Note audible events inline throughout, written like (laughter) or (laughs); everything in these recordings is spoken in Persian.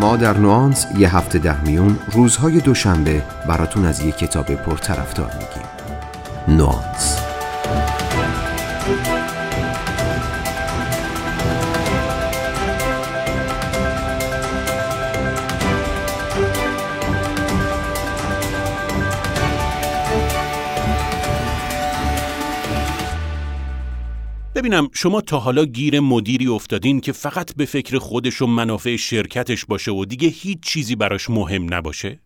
ما در نوانس یه هفته ده میون روزهای دوشنبه براتون از یه کتاب پرطرفدار میگیم. نوانس. ببینم شما تا حالا گیر مدیری افتادین که فقط به فکر خودش و منافع شرکتش باشه و دیگه هیچ چیزی براش مهم نباشه؟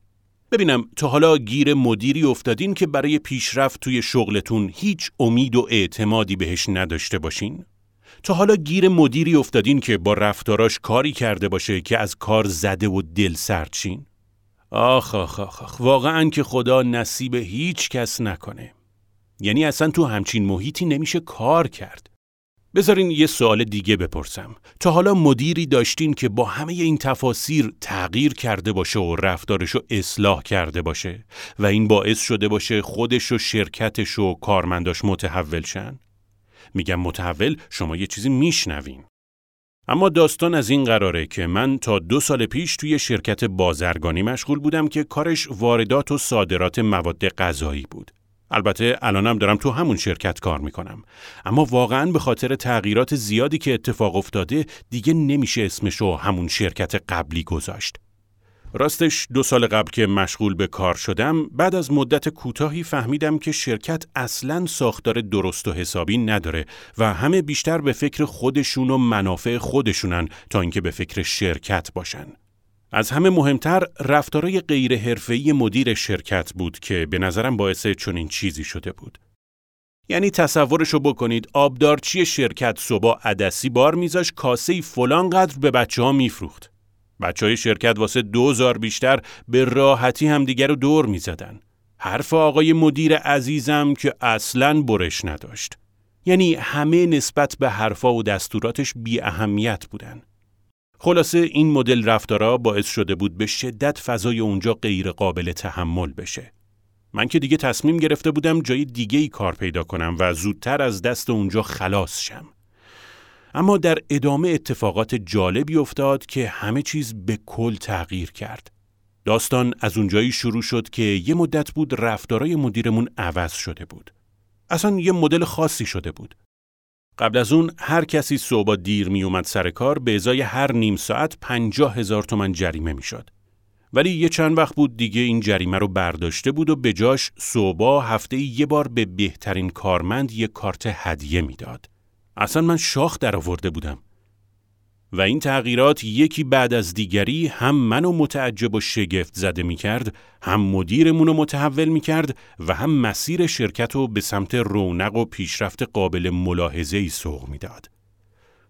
ببینم تا حالا گیر مدیری افتادین که برای پیشرفت توی شغلتون هیچ امید و اعتمادی بهش نداشته باشین؟ تا حالا گیر مدیری افتادین که با رفتاراش کاری کرده باشه که از کار زده و دل سرد شین؟ آخ آخ آخ, آخ. واقعا که خدا نصیب هیچ کس نکنه. یعنی اصلا تو همچین محیطی نمیشه کار کرد. بذارین یه سوال دیگه بپرسم. تا حالا مدیری داشتین که با همه این تفاسیر تغییر کرده باشه و رفتارشو اصلاح کرده باشه و این باعث شده باشه خودش و شرکتش و کارمنداش متحول شن؟ میگم متحول شما یه چیزی میشنوین. اما داستان از این قراره که من تا دو سال پیش توی شرکت بازرگانی مشغول بودم که کارش واردات و صادرات مواد غذایی بود. البته الانم دارم تو همون شرکت کار می‌کنم. اما واقعا به خاطر تغییرات زیادی که اتفاق افتاده دیگه نمیشه اسمشو همون شرکت قبلی گذاشت. راستش دو سال قبل که مشغول به کار شدم بعد از مدت کوتاهی فهمیدم که شرکت اصلا ساختار درست و حسابی نداره و همه بیشتر به فکر خودشون و منافع خودشونن تا اینکه به فکر شرکت باشن. از همه مهمتر رفتارای غیر حرفه‌ای مدیر شرکت بود که به نظرم باعث چنین چیزی شده بود. یعنی تصورشو بکنید آبدارچی شرکت صبح عدسی بار میذاش کاسه فلان قدر به بچه ها میفروخت. بچه های شرکت واسه دوزار بیشتر به راحتی هم دیگر رو دور می‌زدن. حرف آقای مدیر عزیزم که اصلاً برش نداشت. یعنی همه نسبت به حرفا و دستوراتش بی اهمیت بودن. خلاصه این مدل رفتارا باعث شده بود به شدت فضای اونجا غیر قابل تحمل بشه. من که دیگه تصمیم گرفته بودم جای دیگه ای کار پیدا کنم و زودتر از دست اونجا خلاص شم. اما در ادامه اتفاقات جالبی افتاد که همه چیز به کل تغییر کرد. داستان از اونجایی شروع شد که یه مدت بود رفتارای مدیرمون عوض شده بود. اصلا یه مدل خاصی شده بود. قبل از اون هر کسی صبح دیر می اومد سر کار به ازای هر نیم ساعت پنجاه هزار تومن جریمه می شد. ولی یه چند وقت بود دیگه این جریمه رو برداشته بود و به جاش صبح هفته یه بار به بهترین کارمند یه کارت هدیه می‌داد. اصلا من شاخ در آورده بودم. و این تغییرات یکی بعد از دیگری هم منو متعجب و شگفت زده می کرد، هم مدیرمون رو متحول می کرد و هم مسیر شرکت رو به سمت رونق و پیشرفت قابل ملاحظه ای سوق می داد.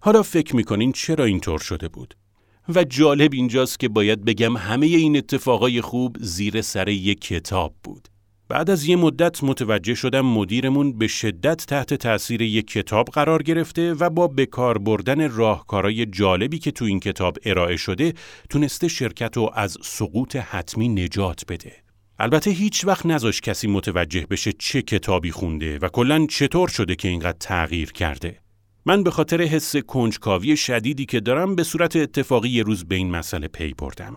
حالا فکر می‌کنین چرا اینطور شده بود؟ و جالب اینجاست که باید بگم همه این اتفاقای خوب زیر سر یک کتاب بود. بعد از یه مدت متوجه شدم مدیرمون به شدت تحت تأثیر یک کتاب قرار گرفته و با بکار بردن راهکارهای جالبی که تو این کتاب ارائه شده تونسته شرکت رو از سقوط حتمی نجات بده. البته هیچ وقت نذاش کسی متوجه بشه چه کتابی خونده و کلا چطور شده که اینقدر تغییر کرده. من به خاطر حس کنجکاوی شدیدی که دارم به صورت اتفاقی یه روز به این مسئله پی بردم.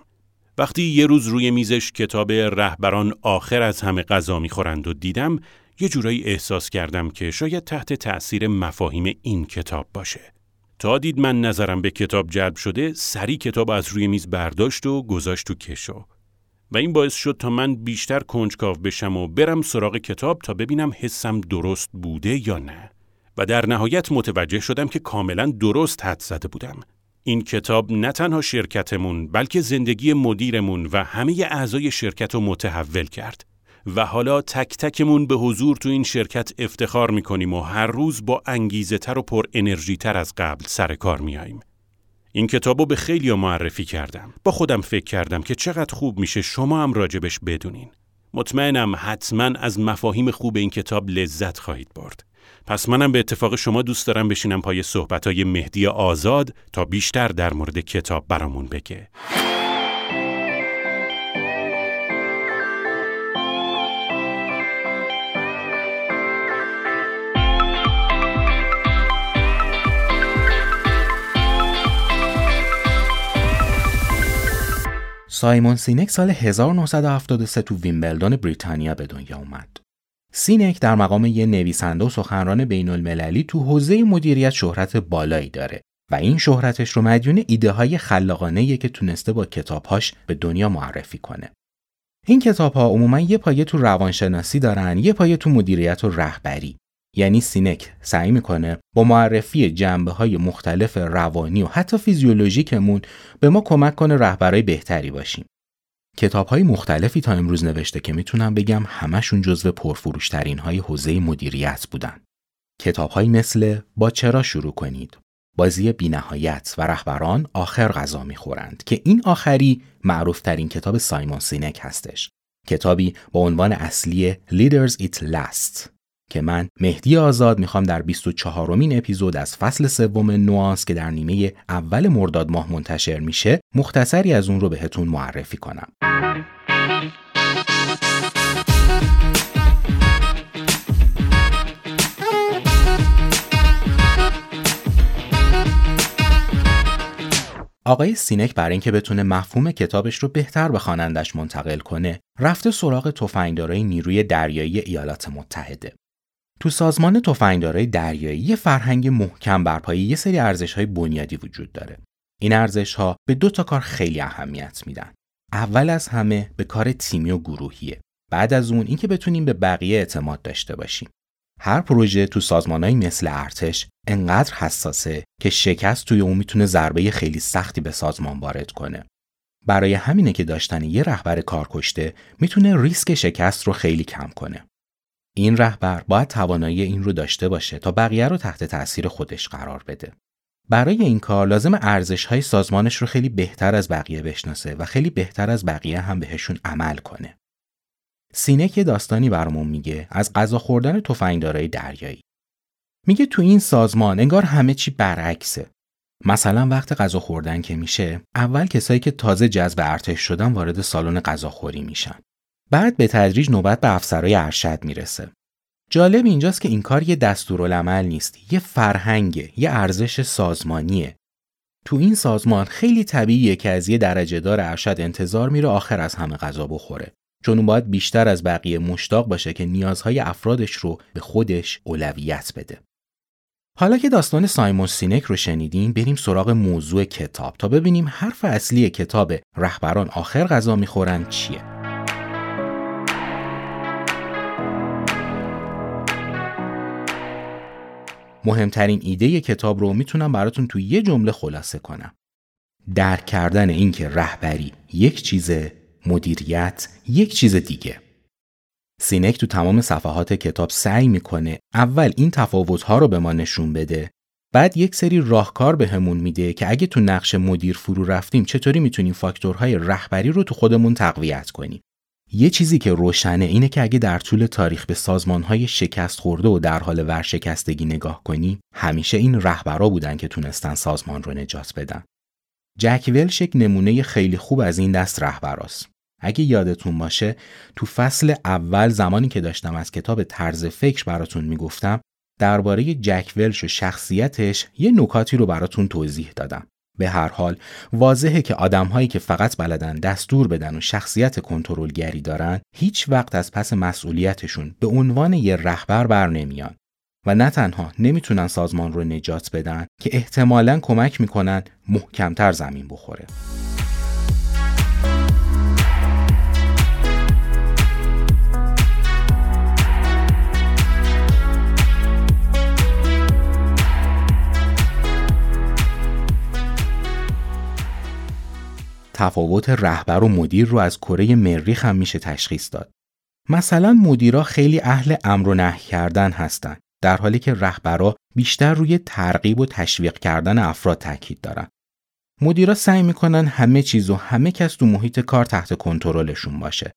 وقتی یه روز روی میزش کتاب رهبران آخر از همه غذا می‌خورند و دیدم یه جورایی احساس کردم که شاید تحت تأثیر مفاهیم این کتاب باشه. تا دید من نظرم به کتاب جلب شده سری کتاب از روی میز برداشت و گذاشت تو کشو. و این باعث شد تا من بیشتر کنجکاو بشم و برم سراغ کتاب تا ببینم حسم درست بوده یا نه. و در نهایت متوجه شدم که کاملا درست حد زده بودم. این کتاب نه تنها شرکتمون بلکه زندگی مدیرمون و همه اعضای شرکت رو متحول کرد و حالا تک تکمون به حضور تو این شرکت افتخار می‌کنیم و هر روز با انگیزه تر و پر انرژی تر از قبل سر کار میاییم. این کتاب رو به خیلی معرفی کردم. با خودم فکر کردم که چقدر خوب میشه شما هم راجبش بدونین. مطمئنم حتما از مفاهیم خوب این کتاب لذت خواهید برد. پس منم به اتفاق شما دوست دارم بشینم پای صحبتهای مهدی آزاد تا بیشتر در مورد کتاب برامون بگه. سایمون سینک سال 1973 تو ویمبلدون بریتانیا به دنیا اومد. سینک در مقام یه نویسنده و سخنران بین المللی تو حوزه مدیریت شهرت بالایی داره و این شهرتش رو مدیون ایده های خلاقانه‌ایه که تونسته با کتابهاش به دنیا معرفی کنه. این کتاب ها عموما یه پایه تو روانشناسی دارن، یه پایه تو مدیریت و رهبری. یعنی سینک سعی می‌کنه با معرفی جنبه های مختلف روانی و حتی فیزیولوژیکمون به ما کمک کنه رهبرای بهتری باشیم. کتاب های مختلفی تا امروز نوشته که می‌تونم بگم همشون جزو پرفروشترین های حوزه مدیریت بودن. کتاب مثل با چرا شروع کنید، بازی بینهایت و رهبران آخر غذا می‌خورند که این آخری معروف ترین کتاب سایمون سینک هستش. کتابی با عنوان اصلی Leaders It Last که من مهدی آزاد می‌خوام در 24 مین اپیزود از فصل سوم نوانس که در نیمه اول مرداد ماه منتشر میشه مختصری از اون رو بهتون معرفی کنم. آقای سینک برای اینکه بتونه مفهوم کتابش رو بهتر به خوانندش منتقل کنه، رفته سراغ تفنگدارای نیروی دریایی ایالات متحده. تو سازمان تفنگدارای دریایی یه فرهنگ محکم بر پایه یه سری ارزش‌های بنیادی وجود داره. این ارزش‌ها به دو تا کار خیلی اهمیت میدن. اول از همه به کار تیمی و گروهیه. بعد از اون اینکه بتونیم به بقیه اعتماد داشته باشیم. هر پروژه تو سازمانهایی مثل ارتش انقدر حساسه که شکست توی اون می‌تونه ضربه خیلی سختی به سازمان وارد کنه. برای همینه که داشتن یه رهبر کارکشته می‌تونه ریسک شکست رو خیلی کم کنه. این رهبر باید توانایی این رو داشته باشه تا بقیه رو تحت تاثیر خودش قرار بده. برای این کار لازم ارزش های سازمانش رو خیلی بهتر از بقیه بشناسه و خیلی بهتر از بقیه هم بهشون عمل کنه. سینک یه داستانی برامون میگه از غذا خوردن تفنگدارای دریایی. میگه تو این سازمان انگار همه چی برعکسه. مثلا وقت غذا خوردن که میشه، اول کسایی که تازه جذب ارتش شدن وارد سالن غذاخوری میشن. بعد به تدریج نوبت به افسرهای ارشد می‌رسه. جالب اینجاست که این کار یه دستورالعمل نیست، یه فرهنگه، یه ارزش سازمانیه. تو این سازمان خیلی طبیعیه که از یه درجه دار ارشد انتظار میره آخر از همه غذا بخوره. چون باید بیشتر از بقیه مشتاق باشه که نیازهای افرادش رو به خودش اولویت بده. حالا که داستان سایمون سینک رو شنیدیم بریم سراغ موضوع کتاب تا ببینیم حرف اصلی کتاب رهبران آخر غذا می‌خورن چیه. مهمترین ایده کتاب رو می‌تونم براتون تو یه جمله خلاصه کنم. درک کردن اینکه رهبری یک چیزه مدیریت یک چیز دیگه سینک تو تمام صفحات کتاب سعی می‌کنه اول این تفاوتها رو به ما نشون بده بعد یک سری راهکار بهمون به میده که اگه تو نقش مدیر فرو رفتیم چطوری می‌تونیم فاکتورهای رهبری رو تو خودمون تقویت کنیم یه چیزی که روشنه اینه که اگه در طول تاریخ به سازمانهای شکست خورده و در حال ورشکستگی نگاه کنیم همیشه این رهبرا بودن که تونستن سازمان رو نجات بدن جک ولش یک نمونه خیلی خوب از این دست رهبراست اگه یادتون باشه تو فصل اول زمانی که داشتم از کتاب طرز فکر براتون می‌گفتم درباره جک ولش و شخصیتش یه نکاتی رو براتون توضیح دادم. به هر حال واضحه که آدمهایی که فقط بلدن دستور بدن و شخصیت کنترلگری دارن هیچ وقت از پس مسئولیتشون به عنوان یه رهبر بر نمیان و نه تنها نمی‌تونن سازمان رو نجات بدن که احتمالا کمک می‌کنن محکمتر زمین بخوره. تفاوت رهبر و مدیر رو از کره مریخ هم میشه تشخیص داد. مثلا مدیرا خیلی اهل امر و نهی کردن هستن در حالی که رهبرا بیشتر روی ترغیب و تشویق کردن افراد تاکید دارن. مدیرا سعی می‌کنن همه چیز و همه کس تو محیط کار تحت کنترلشون باشه.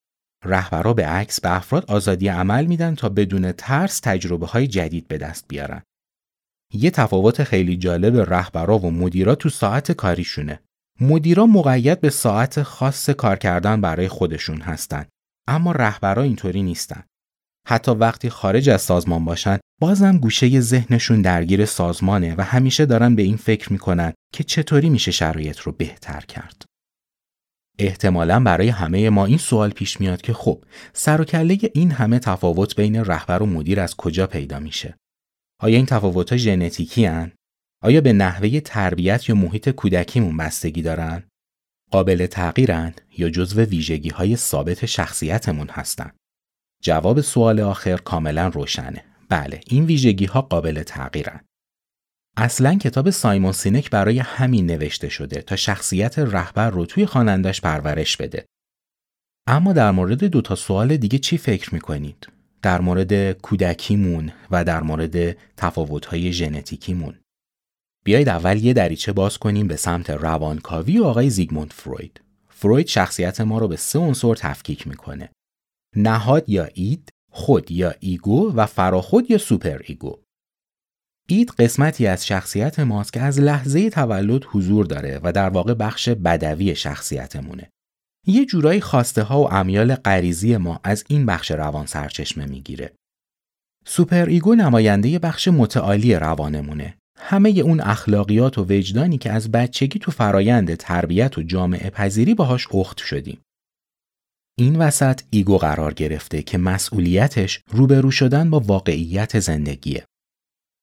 رهبرا به عکس به افراد آزادی عمل میدن تا بدون ترس تجربه های جدید به دست بیارن. یه تفاوت خیلی جالب رهبرا و مدیرا تو ساعت کاریشونه. مدیرا مقید به ساعت خاص کار کردن برای خودشون هستند اما رهبرا اینطوری نیستن حتی وقتی خارج از سازمان باشن بازم گوشه ذهنشون درگیر سازمانه و همیشه دارن به این فکر می‌کنن که چطوری میشه شرایط رو بهتر کرد احتمالا برای همه ما این سوال پیش میاد که خب سر و کله این همه تفاوت بین رهبر و مدیر از کجا پیدا میشه؟ آیا این تفاوت ها ژنتیکی؟ آیا به نحوه تربیت یا محیط کودکیمون بستگی دارن؟ قابل تغییرن یا جزو ویژگی های ثابت شخصیتمون هستن؟ جواب سوال آخر کاملا روشنه. بله، این ویژگی ها قابل تغییرن. اصلا کتاب سایمون سینک برای همین نوشته شده تا شخصیت رهبر رو توی خوانندش پرورش بده. اما در مورد دو تا سوال دیگه چی فکر می‌کنید؟ در مورد کودکیمون و در مورد تفاوت‌های ژنتیکیمون. بیایید اول یه دریچه باز کنیم به سمت روانکاوی و آقای زیگموند فروید. فروید شخصیت ما رو به سه عنصر تفکیک می‌کنه. نهاد یا id، خود یا ego و فراخود یا super ego. id قسمتی از شخصیت ماست که از لحظه تولد حضور داره و در واقع بخش بدوی شخصیتمونه. یه جورایی خواسته ها و امیال غریزی ما از این بخش روان سرچشمه می‌گیره. super ego نماینده بخش متعالی روانمونه. همه اون اخلاقیات و وجدانی که از بچگی تو فرایند تربیت و جامعه پذیری باهاش اخت شدیم. این وسط ego قرار گرفته که مسئولیتش روبرو شدن با واقعیت زندگیه.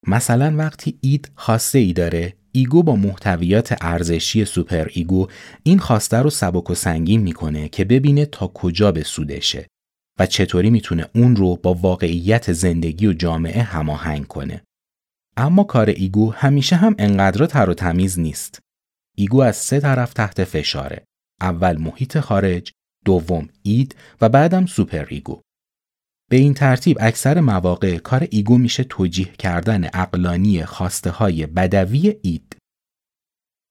مثلا وقتی id خواسته ای داره ego با محتویات ارزشی super ego این خواسته رو سبک و سنگین می‌کنه که ببینه تا کجا به سودشه و چطوری می‌تونه اون رو با واقعیت زندگی و جامعه هماهنگ کنه. اما کار ego همیشه هم انقدر تر و تمیز نیست. ego از سه طرف تحت فشاره. اول محیط خارج، دوم id و بعدم super ego. به این ترتیب اکثر مواقع کار ego میشه توجیه کردن عقلانی خواسته های بدوی id.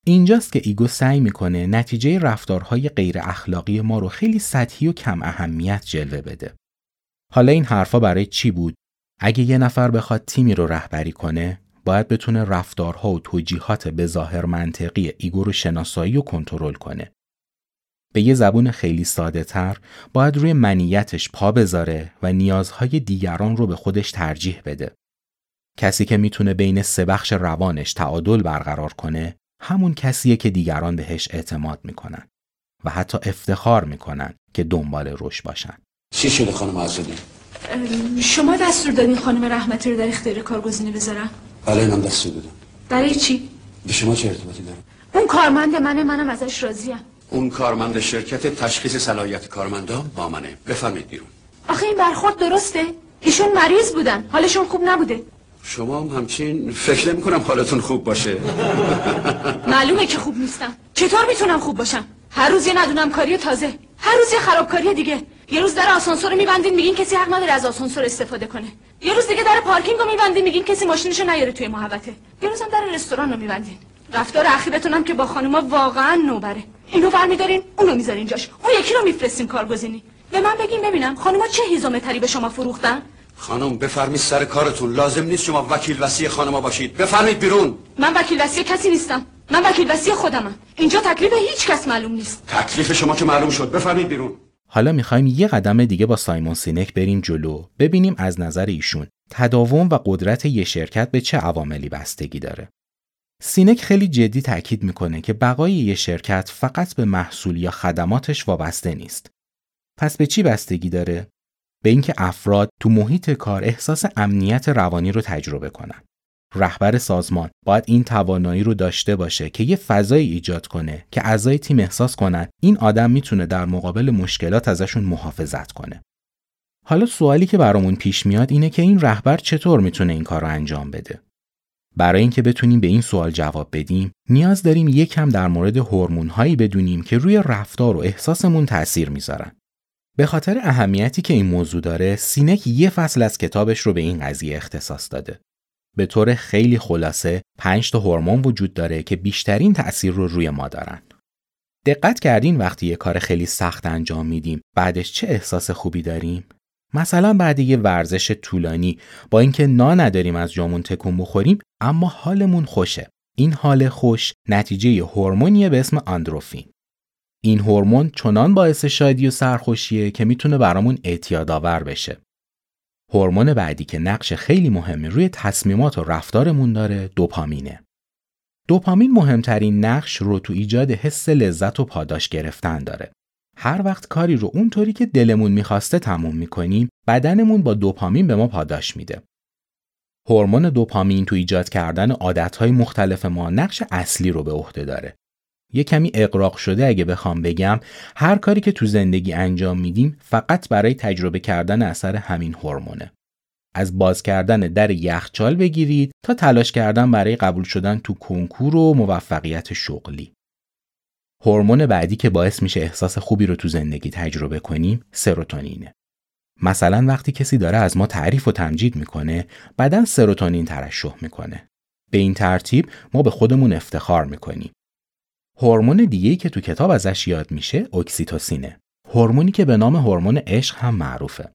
اینجاست که ego سعی می‌کنه نتیجه رفتارهای غیر اخلاقی ما رو خیلی سطحی و کم اهمیت جلوه بده. حالا این حرفا برای چی بود؟ اگه یه نفر بخواد تیمی رو رهبری کنه، باید بتونه رفتارها و توجیهات به ظاهر منطقی ایگو رو شناسایی و کنترل کنه. به یه زبون خیلی ساده تر باید روی منیتش پا بذاره و نیازهای دیگران رو به خودش ترجیح بده. کسی که می‌تونه بین سه بخش روانش تعادل برقرار کنه همون کسیه که دیگران بهش اعتماد می‌کنن و حتی افتخار می‌کنن که دنبال روش باشن. چی شده خانم آزادی؟ شما دستور دادین خانم رحمتی رو در اختیار کارگزینی بذارم؟ بله اینم دستور دادم. برای چی؟ به شما چه ارتباطی داره؟ اون کارمند منه منم ازش راضیم. اون کارمند شرکت تشخیص صلاحیت کارمندان با منه بفهمید بیرون آخه این برخورد درسته ایشون مریض بودن حالشون خوب نبوده شما هم همچین فکر نمی کنم حالتون خوب باشه (laughs) معلومه که خوب نیستم چطور می‌تونم خوب باشم هر روز یه ندونم کاری تازه هر روز یه خرابکاری دیگه یه روز در آسانسور میبندین میگین کسی حق نداره از آسانسور استفاده کنه. یه روز دیگه در پارکینگ رو میبندین میگین کسی ماشینشو نیاره توی محوطه. یه روزم در رستوران رو میبندین. رفتار اخیرتونم که با خانوما واقعا نوبره. اینو برمیدارین اونو می‌ذارین جاش. اون یکی رو میفرستین کارگزینی. به من بگین ببینم خانوما چه هیزم تری به شما فروختن؟ خانم بفرمید سر کارتون. لازم نیست شما وکیل وسی خانما باشید. بفرمید بیرون. من وکیل وسی کسی نیستم. من وکیل وصی خودمم. اینجا تکلیف هیچ کس معلوم نیست. تکلیف شما که معلوم شد. بفرمید بیرون. حالا می‌خوایم یه قدم دیگه با سایمون سینک بریم جلو ببینیم از نظر ایشون تداوم و قدرت یه شرکت به چه عواملی بستگی داره سینک خیلی جدی تاکید می‌کنه که بقای یه شرکت فقط به محصول یا خدماتش وابسته نیست. پس به چی بستگی داره؟ به اینکه افراد تو محیط کار احساس امنیت روانی رو تجربه کنن. رهبر سازمان باید این توانایی رو داشته باشه که یه فضایی ایجاد کنه که اعضای تیم احساس کنن این آدم می‌تونه در مقابل مشکلات ازشون محافظت کنه. حالا سوالی که برامون پیش میاد اینه که این رهبر چطور می‌تونه این کار رو انجام بده؟ برای اینکه بتونیم به این سوال جواب بدیم نیاز داریم یکم در مورد هورمون‌هایی بدونیم که روی رفتار و احساسمون تأثیر می‌ذارن. به خاطر اهمیتی که این موضوع داره سینک یه فصل از کتابش رو به این قضیه اختصاص داده. به طور خیلی خلاصه پنج تا هورمون وجود داره که بیشترین تأثیر رو روی ما دارن. دقت کردین وقتی یه کار خیلی سخت انجام میدیم بعدش چه احساس خوبی داریم؟ مثلا بعد یه ورزش طولانی با اینکه نا نداریم از جامون تکون بخوریم اما حالمون خوشه این حال خوش نتیجه هورمونیه به اسم آندروفین این هورمون چنان باعث شادی و سرخوشیه که می‌تونه برامون اعتیادآور بشه هورمون بعدی که نقش خیلی مهمی روی تصمیمات و رفتارمون داره دوپامینه دوپامین مهمترین نقش رو تو ایجاد حس لذت و پاداش گرفتن داره. هر وقت کاری رو اونطوری که دلمون می‌خواسته تموم می‌کنیم بدنمون با دوپامین به ما پاداش میده. هورمون دوپامین تو ایجاد کردن عادتهای مختلف ما نقش اصلی رو به عهده داره. یه کمی اقراق شده اگه بخوام بگم هر کاری که تو زندگی انجام میدیم فقط برای تجربه کردن اثر همین هورمونه. از باز کردن در یخچال بگیرید تا تلاش کردن برای قبول شدن تو کنکور و موفقیت شغلی. هورمون بعدی که باعث میشه احساس خوبی رو تو زندگی تجربه کنیم سروتونینه. مثلا وقتی کسی داره از ما تعریف و تمجید می‌کنه بدن سروتونین ترشح می‌کنه. به این ترتیب ما به خودمون افتخار می‌کنیم. هورمون دیگه‌ای که تو کتاب ازش یاد میشه اکسیتوسینه. هورمونی که به نام هورمون عشق هم معروفه.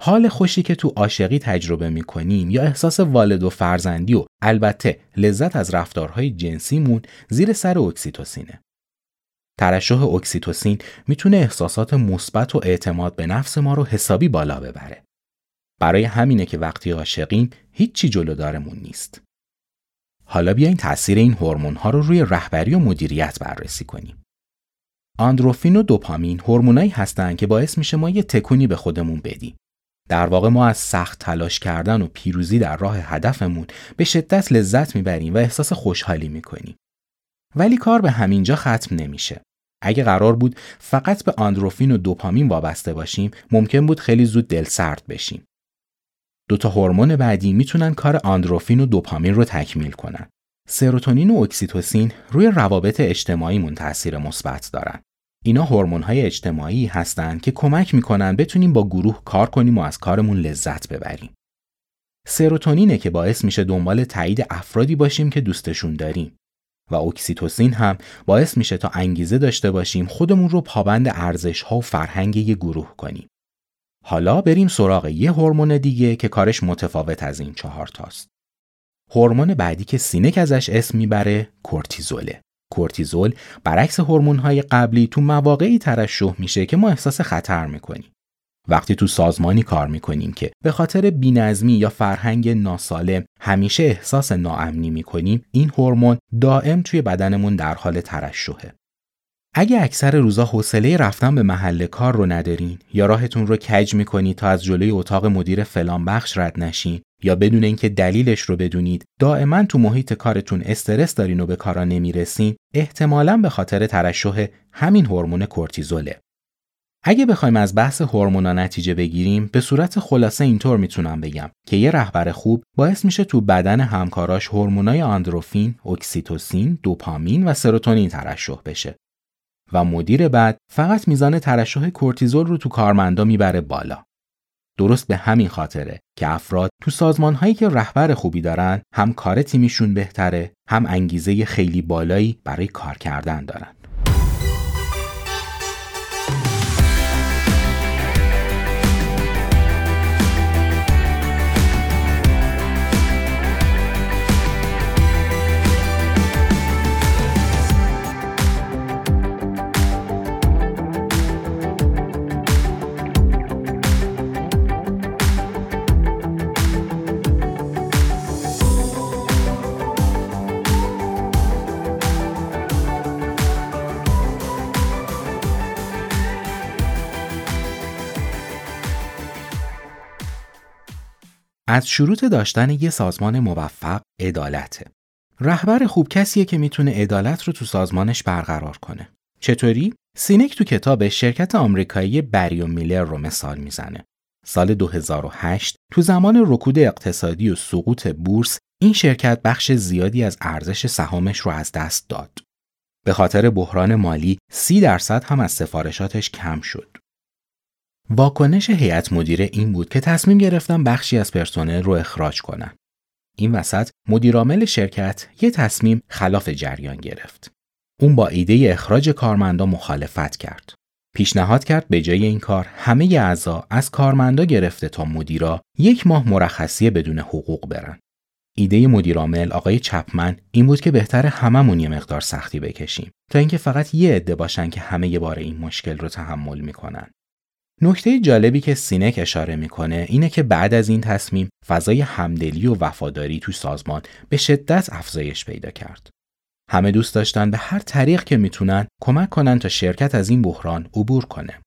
حال خوشی که تو عاشقی تجربه می‌کنیم یا احساس والد و فرزندی و البته لذت از رفتارهای جنسیمون زیر سر اکسیتوسینه. ترشح اکسیتوسین می‌تونه احساسات مثبت و اعتماد به نفس ما رو حسابی بالا ببره. برای همینه که وقتی عاشقیم هیچی جلودارمون نیست. حالا بیاین تاثیر این هورمون ها رو روی رهبری و مدیریت بررسی کنیم. آندروفین و دوپامین هورمونایی هستند که باعث میشه ما یه تکونی به خودمون بدیم. در واقع ما از سخت تلاش کردن و پیروزی در راه هدفمون به شدت لذت می‌بریم و احساس خوشحالی می‌کنیم. ولی کار به همینجا ختم نمیشه. اگه قرار بود فقط به آندروفین و دوپامین وابسته باشیم، ممکن بود خیلی زود دل سرد بشیم. دو تا هورمون بعدی می‌تونن کار اندورفین و دوپامین رو تکمیل کنن. سروتونین و اکسیتوسین روی روابط اجتماعیمون تاثیر مثبت دارن. اینا های اجتماعی هستند که کمک می‌کنن بتونیم با گروه کار کنیم و از کارمون لذت ببریم. سروتونینه که باعث میشه دنبال تایید افرادی باشیم که دوستشون داریم و اکسیتوسین هم باعث میشه تا انگیزه داشته باشیم خودمون رو پابند ارزش ها و فرهنگ یه گروه کنیم. حالا بریم سراغ یه هورمون دیگه که کارش متفاوت از این چهار تاست. هورمون بعدی که سینک ازش اسم می‌بره کورتیزوله. کورتیزول برعکس های قبلی تو مواقعی ترشح میشه که ما احساس خطر می‌کنیم. وقتی تو سازمانی کار می‌کنیم که به خاطر بینظمی یا فرهنگ ناسالم همیشه احساس ناامنی می‌کنیم این هورمون دائم توی بدنمون در حال ترشحه. اگه اکثر روزا حوصله رفتن به محل کار رو ندارین یا راهتون رو کج می‌کنید تا از جلوی اتاق مدیر فلان بخش رد نشین یا بدون اینکه دلیلش رو بدونید دائما تو محیط کارتون استرس دارین و به کارا نمی‌رسین احتمالا به خاطر ترشح همین هورمون کورتیزوله. اگه بخوایم از بحث هورمونا نتیجه بگیریم به صورت خلاصه اینطور می‌تونم بگم که یه رهبر خوب باعث میشه تو بدن همکاراش هورمونای آندروفین، اکسیتوسین، دوپامین و سروتونین ترشح بشه. و مدیر بعد فقط میزان ترشح کورتیزول رو تو کارمندا می‌بره بالا. درست به همین خاطره که افراد تو سازمان هایی که رهبر خوبی دارن هم کار تیمیشون بهتره هم انگیزه خیلی بالایی برای کار کردن دارن. از شروط داشتن یه سازمان موفق عدالته. رهبر خوب کسیه که می‌تونه عدالت رو تو سازمانش برقرار کنه. چطوری؟ سینک تو کتاب شرکت آمریکایی بریو میلر رو مثال می‌زنه. سال 2008 تو زمان رکود اقتصادی و سقوط بورس این شرکت بخش زیادی از ارزش سهامش رو از دست داد. به خاطر بحران مالی 30 درصد هم از سفارشاتش کم شد. واکنش هیئت مدیره این بود که تصمیم گرفتن بخشی از پرسنل رو اخراج کنن. این وسط مدیرعامل شرکت یه تصمیم خلاف جریان گرفت. اون با ایده اخراج کارمندا مخالفت کرد. پیشنهاد کرد به جای این کار همه اعضا از کارمندا گرفته تا مدیرا یک ماه مرخصی بدون حقوق برن. ایده مدیرعامل آقای چپمن این بود که بهتر هممون یه مقدار سختی بکشیم تا اینکه فقط یه عده باشن که همه بار این مشکل رو تحمل می‌کنن. نکته جالبی که سینک اشاره می‌کنه اینه که بعد از این تصمیم فضای همدلی و وفاداری تو سازمان به شدت افزایش پیدا کرد. همه دوست داشتن به هر طریق که می‌تونن کمک کنن تا شرکت از این بحران عبور کنه.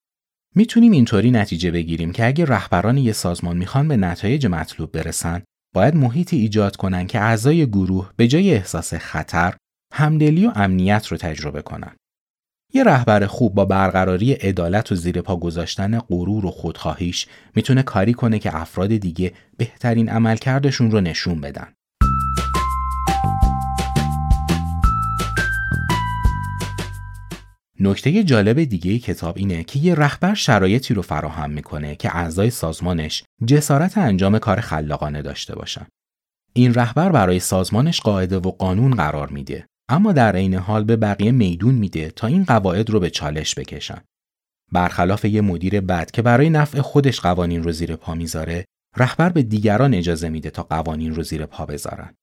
می‌تونیم اینطوری نتیجه بگیریم که اگه رهبران یه سازمان می‌خوان به نتایج مطلوب برسن، باید محیطی ایجاد کنن که اعضای گروه به جای احساس خطر، همدلی و امنیت رو تجربه کنن. یه رهبر خوب با برقراری عدالت و زیر پا گذاشتن غرور و خودخواهیش می‌تونه کاری کنه که افراد دیگه بهترین عملکردشون رو نشون بدن. نکته جالب دیگه کتاب اینه که یه رهبر شرایطی رو فراهم می‌کنه که اعضای سازمانش جسارت انجام کار خلاقانه داشته باشن. این رهبر برای سازمانش قاعده و قانون قرار میده اما در عین حال به بقیه میدون میده تا این قواعد رو به چالش بکشن. برخلاف یه مدیر بد که برای نفع خودش قوانین رو زیر پا می‌ذاره، رهبر به دیگران اجازه میده تا قوانین رو زیر پا بذارن.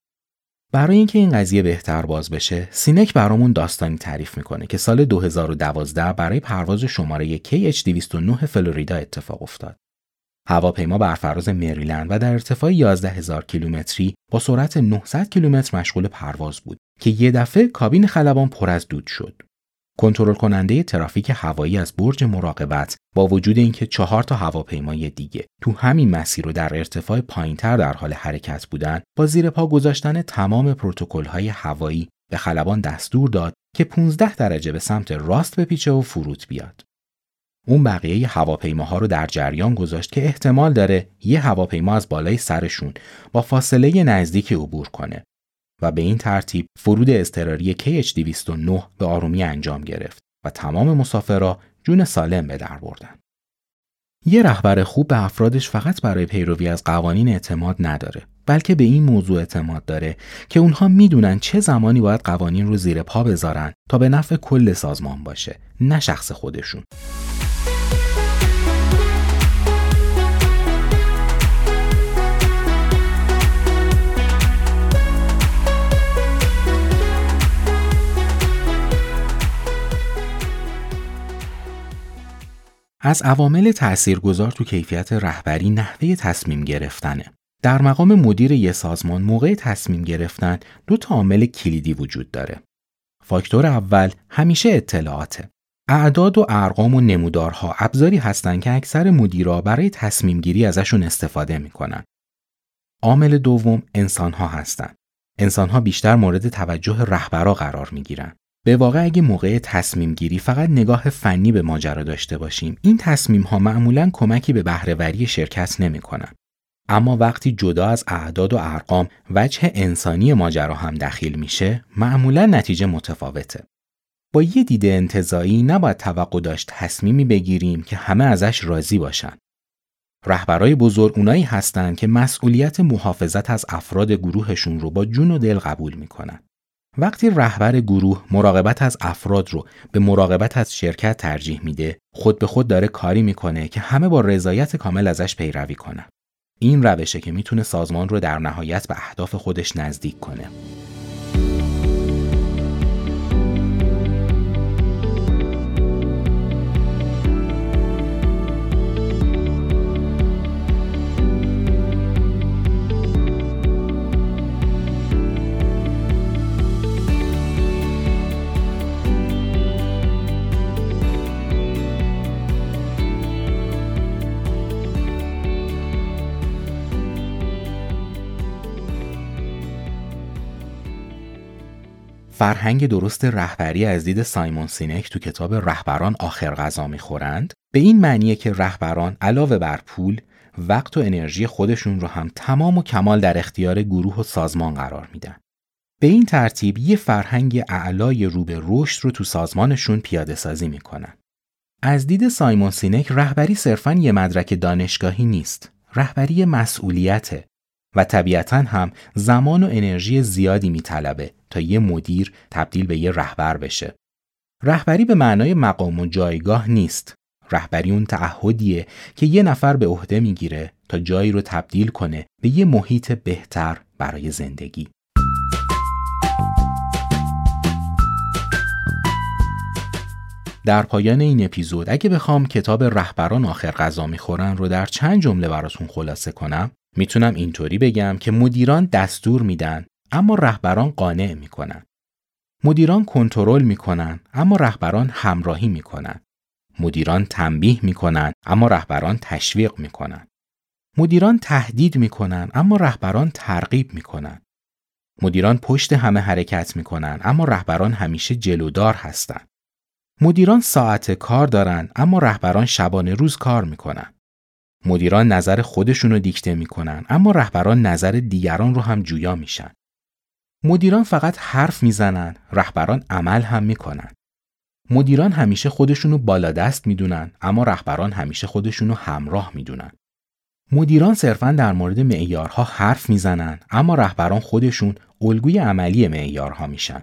برای اینکه این قضیه بهتر باز بشه، سینک برامون داستانی تعریف می‌کنه که سال 2012 برای پرواز شماره KH209 فلوریدا اتفاق افتاد. هواپیما بر فراز مریلند و در ارتفاع 11 هزار کیلومتری با سرعت 900 کیلومتر مشغول پرواز بود که یه دفعه کابین خلبان پر از دود شد. کنترل کننده ترافیک هوایی از برج مراقبت با وجود اینکه چهار تا هواپیمای دیگه تو همین مسیر رو در ارتفاع پایینتر در حال حرکت بودن با زیر پا گذاشتن تمام های هوایی به خلبان دستور داد که 15 درجه به سمت راست بپیچه و فرود بیاد. اون بقیه هواپیماها رو در جریان گذاشت که احتمال داره یه هواپیما از بالای سرشون با فاصله نزدیک عبور کنه و به این ترتیب فرود اضطراری KH209 به آرومی انجام گرفت و تمام مسافرها جون سالم به در بردن. یه رهبر خوب به افرادش فقط برای پیروی از قوانین اعتماد نداره بلکه به این موضوع اعتماد داره که اونها می‌دونن چه زمانی باید قوانین رو زیر پا بذارن تا به نفع کل سازمان باشه نه شخص خودشون از عوامل تاثیرگذار تو کیفیت رهبری نحوه تصمیم گرفتنه. در مقام مدیر یه سازمان موقع تصمیم گرفتن دو تا عامل کلیدی وجود داره. فاکتور اول همیشه اطلاعاته. اعداد و ارقام و نمودارها ابزاری هستند که اکثر مدیرا برای تصمیم گیری ازشون استفاده می‌کنن. عامل دوم انسانها هستند. انسانها بیشتر مورد توجه رهبرا قرار می‌گیرن. به واقع اگه موقع تصمیم گیری فقط نگاه فنی به ماجرا داشته باشیم این تصمیم ها معمولا کمکی به بهرهوری شرکت نمی کنن. اما وقتی جدا از اعداد و ارقام وجه انسانی ماجرا هم دخیل میشه معمولا نتیجه متفاوته. با یه دیده انتظایی نباید توقع داشت تصمیمی بگیریم که همه ازش راضی باشن. رهبرای بزرگ اونایی هستند که مسئولیت محافظت از افراد گروهشون رو با جون و دل قبول می‌کنن. وقتی رهبر گروه مراقبت از افراد رو به مراقبت از شرکت ترجیح میده خود به خود داره کاری می‌کنه که همه با رضایت کامل ازش پیروی کنن. این روشه که می‌تونه سازمان رو در نهایت به اهداف خودش نزدیک کنه. فرهنگ درست رهبری از دید سایمون سینک تو کتاب رهبران آخر غذا می‌خورند به این معنیه که رهبران علاوه بر پول وقت و انرژی خودشون رو هم تمام و کمال در اختیار گروه و سازمان قرار میدن. به این ترتیب یه فرهنگ اعلای رو به رشد رو تو سازمانشون پیاده سازی می‌کنن. از دید سایمون سینک رهبری صرفا یه مدرک دانشگاهی نیست. رهبری مسئولیته و طبیعتا هم زمان و انرژی زیادی میطلبه تا یه مدیر تبدیل به یه رهبر بشه. رهبری به معنای مقام و جایگاه نیست. رهبری اون تعهدیه که یه نفر به عهده می‌گیره تا جایی رو تبدیل کنه به یه محیط بهتر برای زندگی. در پایان این اپیزود اگه بخوام کتاب رهبران آخر غذا می‌خورن رو در چند جمله براتون خلاصه کنم می‌تونم اینطوری بگم که مدیران دستور میدن اما رهبران قانع می‌کنن. مدیران کنترل می‌کنن اما رهبران همراهی می‌کنن. مدیران تنبیه می‌کنن اما رهبران تشویق می‌کنن. مدیران تهدید می‌کنن اما رهبران ترغیب می‌کنن. مدیران پشت همه حرکت می‌کنن اما رهبران همیشه جلودار هستند. مدیران ساعت کار دارن اما رهبران شبانه روز کار می‌کنن. مدیران نظر خودشون رو دیکته می‌کنن اما رهبران نظر دیگران رو هم جویا میشن. مدیران فقط حرف می‌زنن، رهبران عمل هم می‌کنن. مدیران همیشه خودشونو بالا دست می‌دونن اما رهبران همیشه خودشونو همراه می‌دونن. مدیران صرفا در مورد معیارها حرف می‌زنن اما رهبران خودشون الگوی عملی معیارها میشن.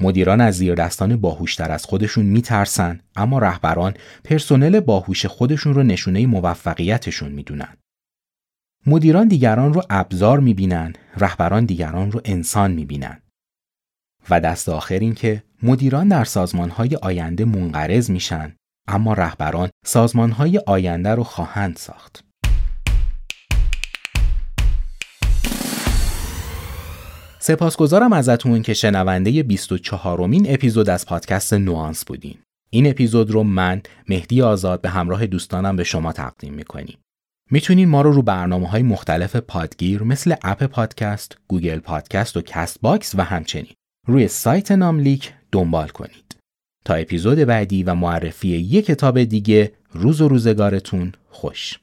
مدیران از زیردستان باهوشتر از خودشون میترسن اما رهبران پرسنل باهوش خودشون رو نشونه موفقیتشون می‌دونن. مدیران دیگران رو ابزار می‌بینن، رهبران دیگران رو انسان می‌بینن. و دست آخر این که مدیران در سازمانهای آینده منقرض میشن اما رهبران سازمانهای آینده رو خواهند ساخت. سپاسگزارم ازتون که شنونده 24 امین اپیزود از پادکست نوانس بودین. این اپیزود رو من مهدی آزاد به همراه دوستانم به شما تقدیم می‌کنیم. می‌تونین ما رو رو برنامه های مختلف پادگیر مثل Apple Podcast، Google Podcast و Castbox و همچنین روی سایت ناملیک دنبال کنید. تا اپیزود بعدی و معرفی یک کتاب دیگه روز و روزگارتون خوش.